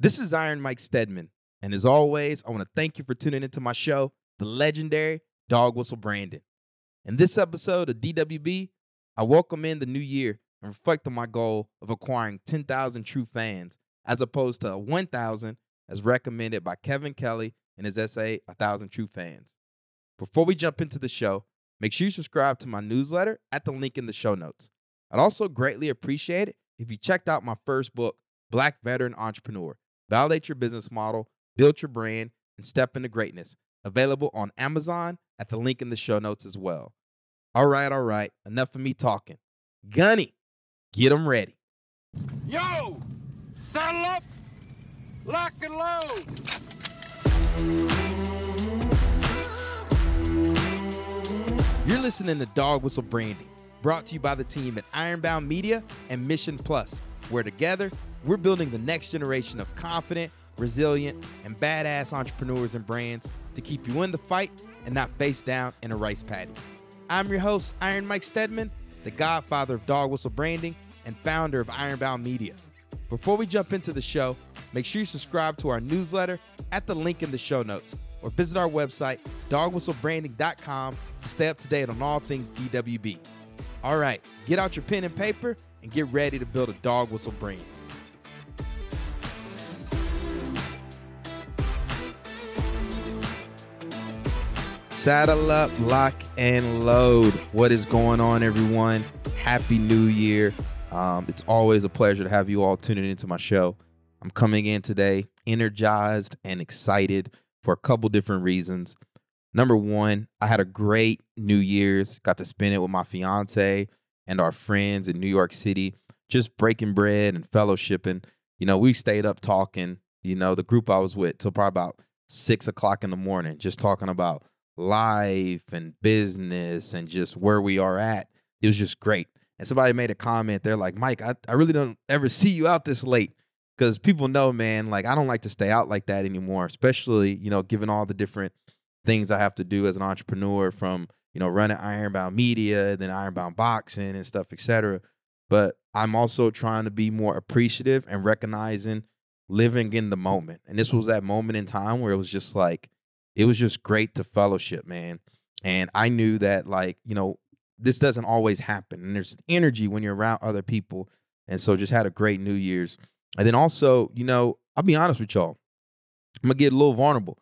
This is Iron Mike Stedman. And as always, I want to thank you for tuning into my show, the legendary Dog Whistle Branding. In this episode of DWB, I welcome in the new year and reflect on my goal of acquiring 10,000 true fans, as opposed to 1,000 as recommended by Kevin Kelly in his essay, 1,000 True Fans. Before we jump into the show, make sure you subscribe to my newsletter at the link in the show notes. I'd also greatly appreciate it if you checked out my first book, Black Veteran Entrepreneur Validate Your Business Model, Build Your Brand, and Step into Greatness. Available on Amazon at the link in the show notes as well. All right, all right. Enough of me talking. Gunny, get them ready. Yo! Saddle up! Lock and load! You're listening to Dog Whistle Branding, brought to you by the team at Ironbound Media and Mission Plus, where together we're building the next generation of confident, resilient, and badass entrepreneurs and brands to keep you in the fight and not face down in a rice paddy. I'm your host, Iron Mike Stedman, the godfather of Dog Whistle Branding and founder of Ironbound Media. Before we jump into the show, make sure you subscribe to our newsletter at the link in the show notes or visit our website, dogwhistlebranding.com, to stay up to date on all things DWB. All right, get out your pen and paper and get ready to build a dog whistle brand. Saddle up, lock, and load. What is going on, everyone? Happy New Year. Um, it's always a pleasure to have you all tuning into my show. I'm coming in today energized and excited for a couple different reasons. Number one, I had a great New Year's, got to spend it with my fiance and our friends in New York City, just breaking bread and fellowshipping. You know, we stayed up talking, you know, the group I was with till probably about six o'clock in the morning, just talking about life and business and just where we are at. It was just great. And somebody made a comment. They're like, Mike, I, I really don't ever see you out this late because people know, man, like I don't like to stay out like that anymore, especially, you know, given all the different things I have to do as an entrepreneur from, you know, running Ironbound Media, then Ironbound Boxing and stuff, etc. But I'm also trying to be more appreciative and recognizing living in the moment. And this was that moment in time where it was just like, it was just great to fellowship, man. And I knew that, like, you know, this doesn't always happen. And there's energy when you're around other people. And so just had a great New Year's. And then also, you know, I'll be honest with y'all. I'm gonna get a little vulnerable.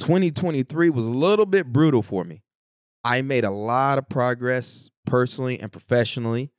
2023 was a little bit brutal for me. I made a lot of progress personally and professionally,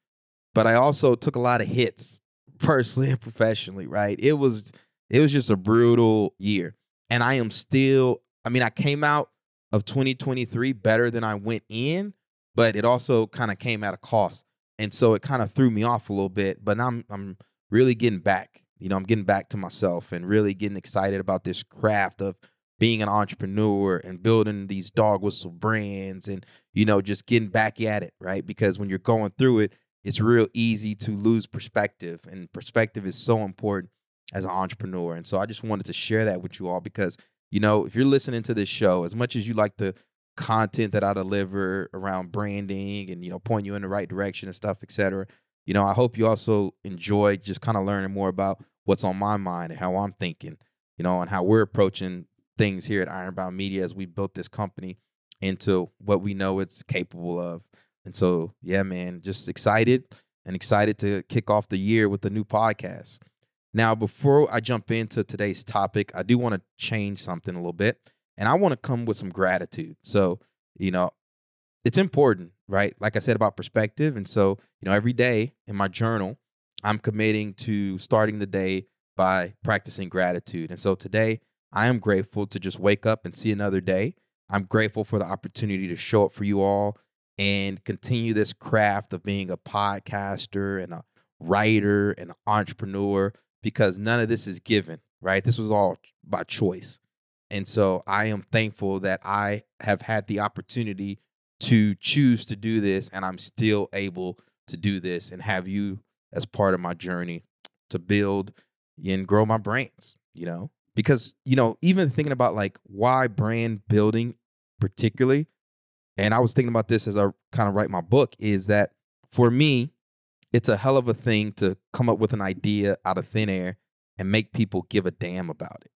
but I also took a lot of hits personally and professionally, right? It was it was just a brutal year. And I am still I mean, I came out of 2023 better than I went in, but it also kind of came at a cost. And so it kind of threw me off a little bit, but I'm I'm really getting back. You know, I'm getting back to myself and really getting excited about this craft of being an entrepreneur and building these dog whistle brands and you know just getting back at it, right? Because when you're going through it, it's real easy to lose perspective and perspective is so important as an entrepreneur. And so I just wanted to share that with you all because you know, if you're listening to this show, as much as you like the content that I deliver around branding and you know point you in the right direction and stuff, et cetera, you know, I hope you also enjoy just kind of learning more about what's on my mind and how I'm thinking, you know, and how we're approaching things here at Ironbound Media as we built this company into what we know it's capable of. And so, yeah, man, just excited and excited to kick off the year with the new podcast. Now, before I jump into today's topic, I do want to change something a little bit and I want to come with some gratitude. So, you know, it's important, right? Like I said about perspective. And so, you know, every day in my journal, I'm committing to starting the day by practicing gratitude. And so today, I am grateful to just wake up and see another day. I'm grateful for the opportunity to show up for you all and continue this craft of being a podcaster and a writer and an entrepreneur because none of this is given, right? This was all by choice. And so I am thankful that I have had the opportunity to choose to do this and I'm still able to do this and have you as part of my journey to build and grow my brands, you know? Because, you know, even thinking about like why brand building particularly, and I was thinking about this as I kind of write my book, is that for me, it's a hell of a thing to come up with an idea out of thin air and make people give a damn about it.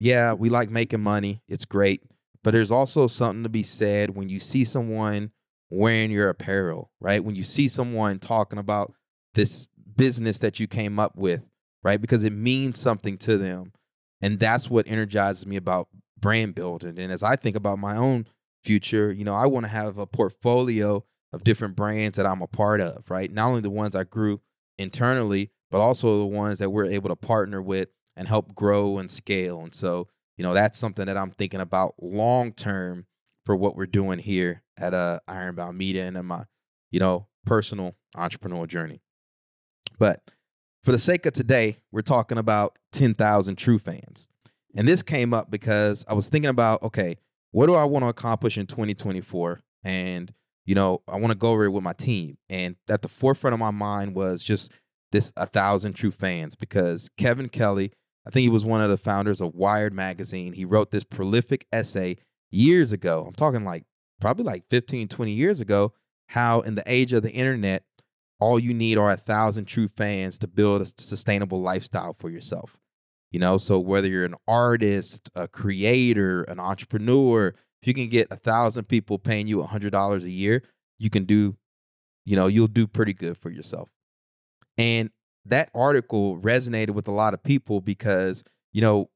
Yeah, we like making money. It's great. But there's also something to be said when you see someone wearing your apparel, right? When you see someone talking about this business that you came up with, right? Because it means something to them. And that's what energizes me about brand building. And as I think about my own future, you know, I want to have a portfolio of different brands that I'm a part of, right? Not only the ones I grew internally, but also the ones that we're able to partner with and help grow and scale. And so, you know, that's something that I'm thinking about long term for what we're doing here at uh, Ironbound Media and in my, you know, personal entrepreneurial journey. But for the sake of today, we're talking about 10,000 true fans. And this came up because I was thinking about, okay, what do I want to accomplish in 2024? And, you know, I want to go over it with my team. And at the forefront of my mind was just this a thousand true fans because Kevin Kelly, I think he was one of the founders of Wired Magazine. He wrote this prolific essay years ago. I'm talking like probably like 15, 20 years ago, how in the age of the internet, all you need are a thousand true fans to build a sustainable lifestyle for yourself. You know, so whether you're an artist, a creator, an entrepreneur, if you can get a thousand people paying you a hundred dollars a year, you can do, you know, you'll do pretty good for yourself. And that article resonated with a lot of people because, you know,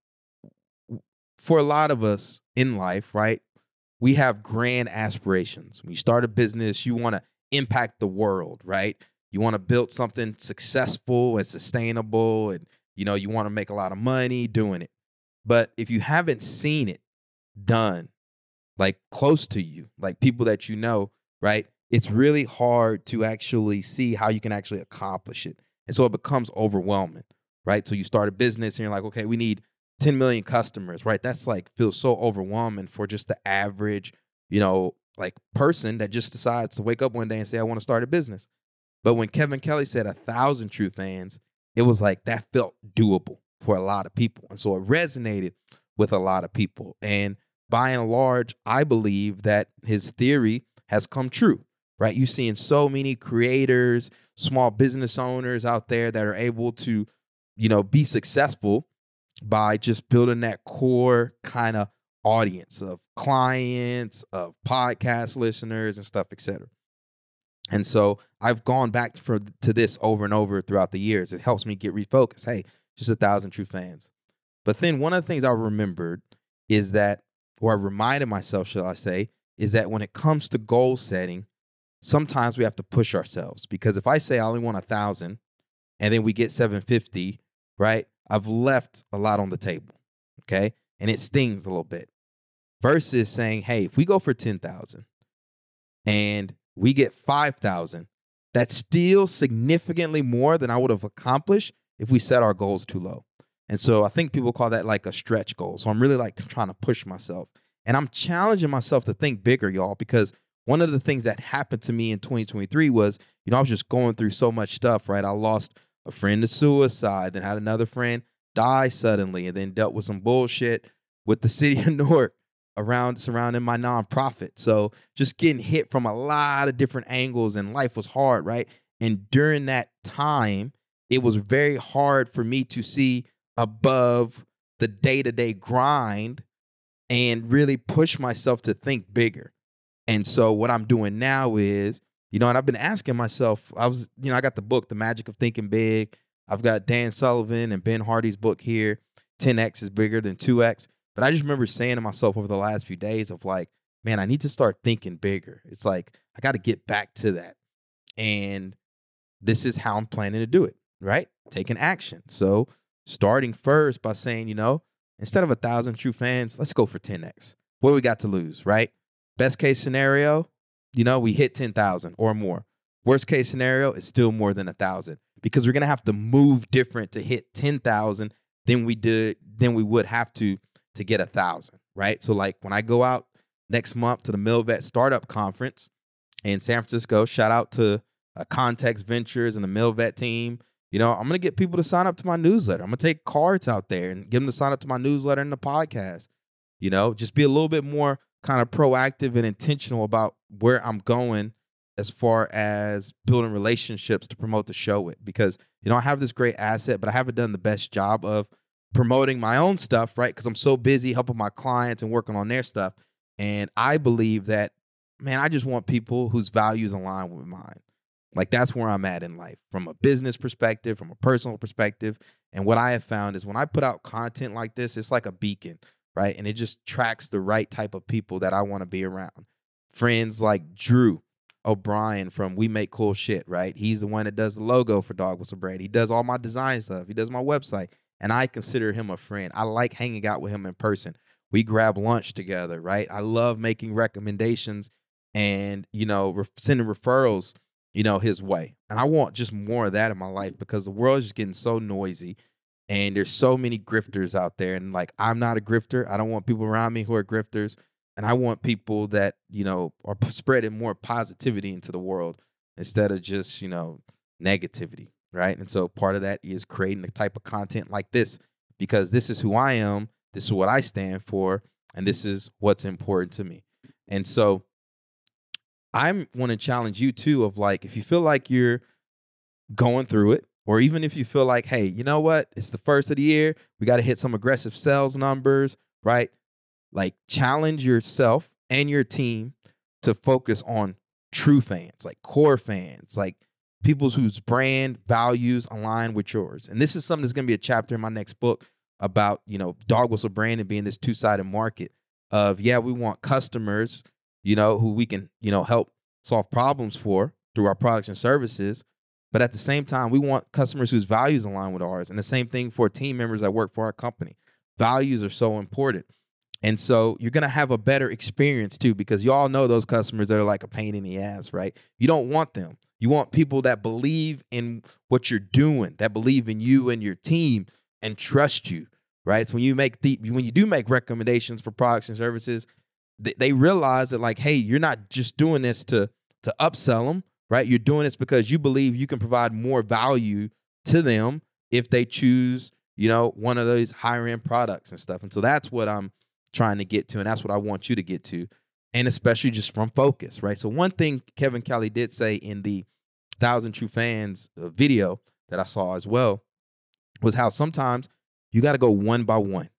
for a lot of us in life, right? We have grand aspirations. When you start a business, you want to impact the world, right? You want to build something successful and sustainable and you know, you want to make a lot of money doing it. But if you haven't seen it done like close to you, like people that you know, right? It's really hard to actually see how you can actually accomplish it. And so it becomes overwhelming, right? So you start a business and you're like, okay, we need 10 million customers, right? That's like feels so overwhelming for just the average, you know, like person that just decides to wake up one day and say, I want to start a business. But when Kevin Kelly said a thousand true fans, it was like that felt doable for a lot of people. And so it resonated with a lot of people. And by and large, I believe that his theory has come true, right? You're seeing so many creators, small business owners out there that are able to, you know, be successful by just building that core kind of audience of clients, of podcast listeners and stuff, etc. And so I've gone back for to this over and over throughout the years. It helps me get refocused. Hey, just a thousand true fans. But then one of the things I remembered is that, or I reminded myself, shall I say, is that when it comes to goal setting, sometimes we have to push ourselves. Because if I say I only want a thousand and then we get 750, right? I've left a lot on the table. Okay. And it stings a little bit. Versus saying, hey, if we go for 10,000 and we get 5,000, that's still significantly more than I would have accomplished if we set our goals too low. And so I think people call that like a stretch goal. So I'm really like trying to push myself. And I'm challenging myself to think bigger, y'all, because one of the things that happened to me in 2023 was, you know, I was just going through so much stuff, right? I lost a friend to suicide, then had another friend die suddenly, and then dealt with some bullshit with the city of Newark around surrounding my nonprofit. So just getting hit from a lot of different angles and life was hard, right? And during that time, it was very hard for me to see above the day-to-day grind and really push myself to think bigger. And so what I'm doing now is, you know, and I've been asking myself, I was, you know, I got the book, The Magic of Thinking Big. I've got Dan Sullivan and Ben Hardy's book here. 10x is bigger than 2x. But I just remember saying to myself over the last few days of like, man, I need to start thinking bigger. It's like I got to get back to that. And this is how I'm planning to do it, right? Taking action. So starting first by saying, you know, instead of a thousand true fans, let's go for 10x. What we got to lose, right? Best case scenario, you know, we hit 10,000 or more. Worst case scenario, it's still more than a thousand because we're gonna have to move different to hit 10,000 than we did than we would have to to get a thousand, right? So like when I go out next month to the Milvet Startup Conference in San Francisco, shout out to uh, Context Ventures and the Milvet team. You know, I'm gonna get people to sign up to my newsletter. I'm gonna take cards out there and get them to sign up to my newsletter and the podcast. You know, just be a little bit more kind of proactive and intentional about where I'm going as far as building relationships to promote the show with because you know I have this great asset, but I haven't done the best job of promoting my own stuff, right? Because I'm so busy helping my clients and working on their stuff. And I believe that, man, I just want people whose values align with mine. Like that's where I'm at in life from a business perspective, from a personal perspective. And what I have found is when I put out content like this, it's like a beacon, right? And it just tracks the right type of people that I want to be around. Friends like Drew O'Brien from We Make Cool Shit, right? He's the one that does the logo for Dog Whistle Brand. He does all my design stuff. He does my website. And I consider him a friend. I like hanging out with him in person. We grab lunch together, right? I love making recommendations and, you know, re- sending referrals you know, his way. And I want just more of that in my life because the world is just getting so noisy and there's so many grifters out there. And like, I'm not a grifter. I don't want people around me who are grifters. And I want people that, you know, are spreading more positivity into the world instead of just, you know, negativity. Right. And so part of that is creating the type of content like this because this is who I am. This is what I stand for. And this is what's important to me. And so, I'm want to challenge you too of like if you feel like you're going through it or even if you feel like hey, you know what? It's the first of the year, we got to hit some aggressive sales numbers, right? Like challenge yourself and your team to focus on true fans, like core fans, like people whose brand values align with yours. And this is something that's going to be a chapter in my next book about, you know, dog whistle branding being this two-sided market of yeah, we want customers you know, who we can, you know, help solve problems for through our products and services. But at the same time, we want customers whose values align with ours. And the same thing for team members that work for our company. Values are so important. And so you're going to have a better experience too, because you all know those customers that are like a pain in the ass, right? You don't want them. You want people that believe in what you're doing, that believe in you and your team and trust you, right? So when you make the, when you do make recommendations for products and services, they, they realize that like, hey, you're not just doing this to to upsell them, right? You're doing this because you believe you can provide more value to them if they choose, you know, one of those higher end products and stuff. And so that's what I'm trying to get to, and that's what I want you to get to, and especially just from focus, right? So one thing Kevin Kelly did say in the Thousand True Fans uh, video that I saw as well was how sometimes you got to go one by one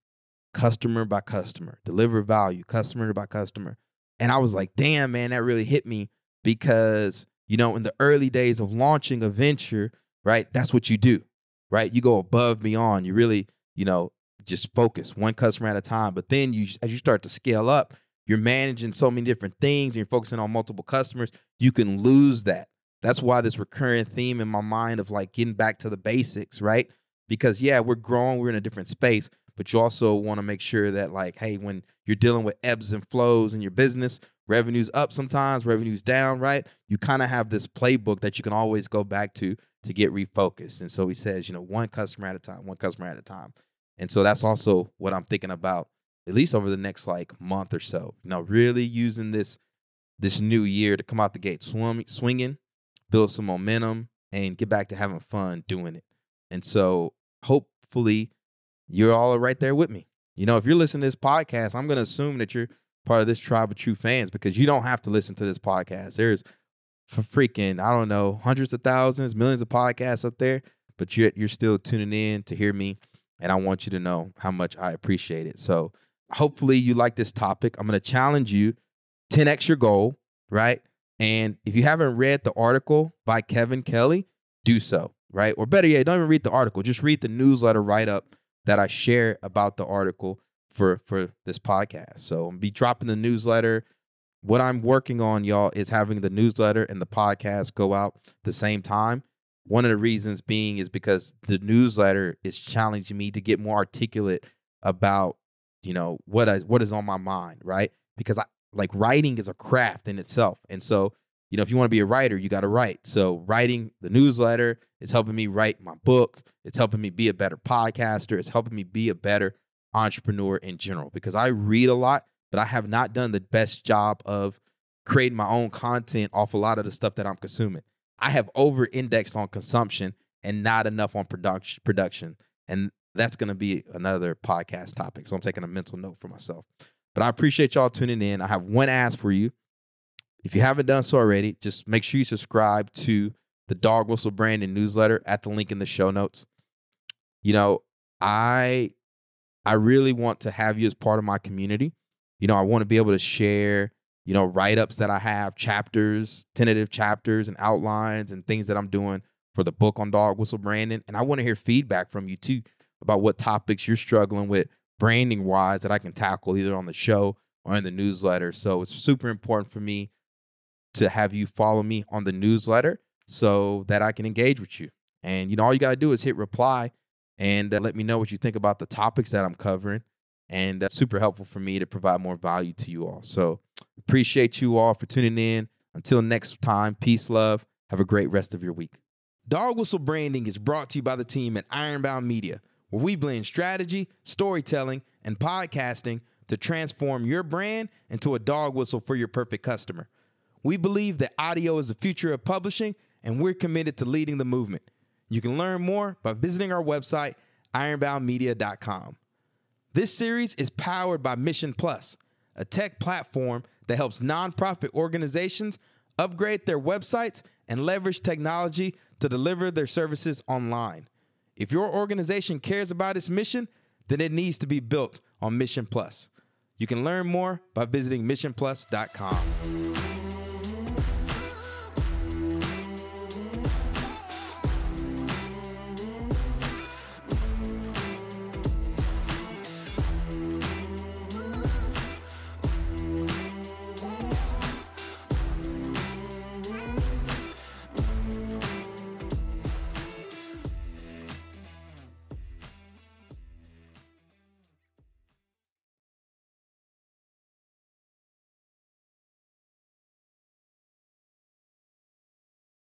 customer by customer, deliver value, customer by customer. And I was like, damn, man, that really hit me because, you know, in the early days of launching a venture, right, that's what you do, right? You go above beyond. You really, you know, just focus one customer at a time. But then you, as you start to scale up, you're managing so many different things and you're focusing on multiple customers, you can lose that. That's why this recurring theme in my mind of like getting back to the basics, right? Because yeah, we're growing, we're in a different space, but you also want to make sure that like hey when you're dealing with ebbs and flows in your business revenues up sometimes revenues down right? You kind of have this playbook that you can always go back to to get refocused. And so he says you know one customer at a time one customer at a time. And so that's also what i'm thinking about at least over the next like month or so. Know really using this this new year to come out the gate swim, swinging build some momentum and get back to having fun doing it. And so hopefully you all right there with me. You know, if you're listening to this podcast, I'm going to assume that you're part of this tribe of true fans because you don't have to listen to this podcast. There's for freaking, I don't know, hundreds of thousands, millions of podcasts up there, but you're, you're still tuning in to hear me. And I want you to know how much I appreciate it. So hopefully you like this topic. I'm going to challenge you 10x your goal, right? And if you haven't read the article by Kevin Kelly, do so, right? Or better yet, don't even read the article, just read the newsletter write up that I share about the article for for this podcast. So I'll be dropping the newsletter. What I'm working on, y'all, is having the newsletter and the podcast go out the same time. One of the reasons being is because the newsletter is challenging me to get more articulate about, you know, what I, what is on my mind, right? Because I like writing is a craft in itself. And so you know, if you want to be a writer, you got to write. So writing the newsletter is helping me write my book. It's helping me be a better podcaster. It's helping me be a better entrepreneur in general because I read a lot, but I have not done the best job of creating my own content off a lot of the stuff that I'm consuming. I have over indexed on consumption and not enough on production production. And that's going to be another podcast topic. So I'm taking a mental note for myself. But I appreciate y'all tuning in. I have one ask for you If you haven't done so already, just make sure you subscribe to the Dog Whistle Branding newsletter at the link in the show notes. You know, I I really want to have you as part of my community. You know, I want to be able to share, you know, write-ups that I have, chapters, tentative chapters and outlines and things that I'm doing for the book on dog whistle branding. And I want to hear feedback from you too about what topics you're struggling with branding wise that I can tackle either on the show or in the newsletter. So it's super important for me to have you follow me on the newsletter so that I can engage with you. And you know, all you got to do is hit reply and uh, let me know what you think about the topics that I'm covering. And that's super helpful for me to provide more value to you all. So appreciate you all for tuning in. Until next time, peace, love. Have a great rest of your week. Dog Whistle Branding is brought to you by the team at Ironbound Media, where we blend strategy, storytelling, and podcasting to transform your brand into a dog whistle for your perfect customer. We believe that audio is the future of publishing, and we're committed to leading the movement. You can learn more by visiting our website, ironboundmedia.com. This series is powered by Mission Plus, a tech platform that helps nonprofit organizations upgrade their websites and leverage technology to deliver their services online. If your organization cares about its mission, then it needs to be built on Mission Plus. You can learn more by visiting missionplus.com.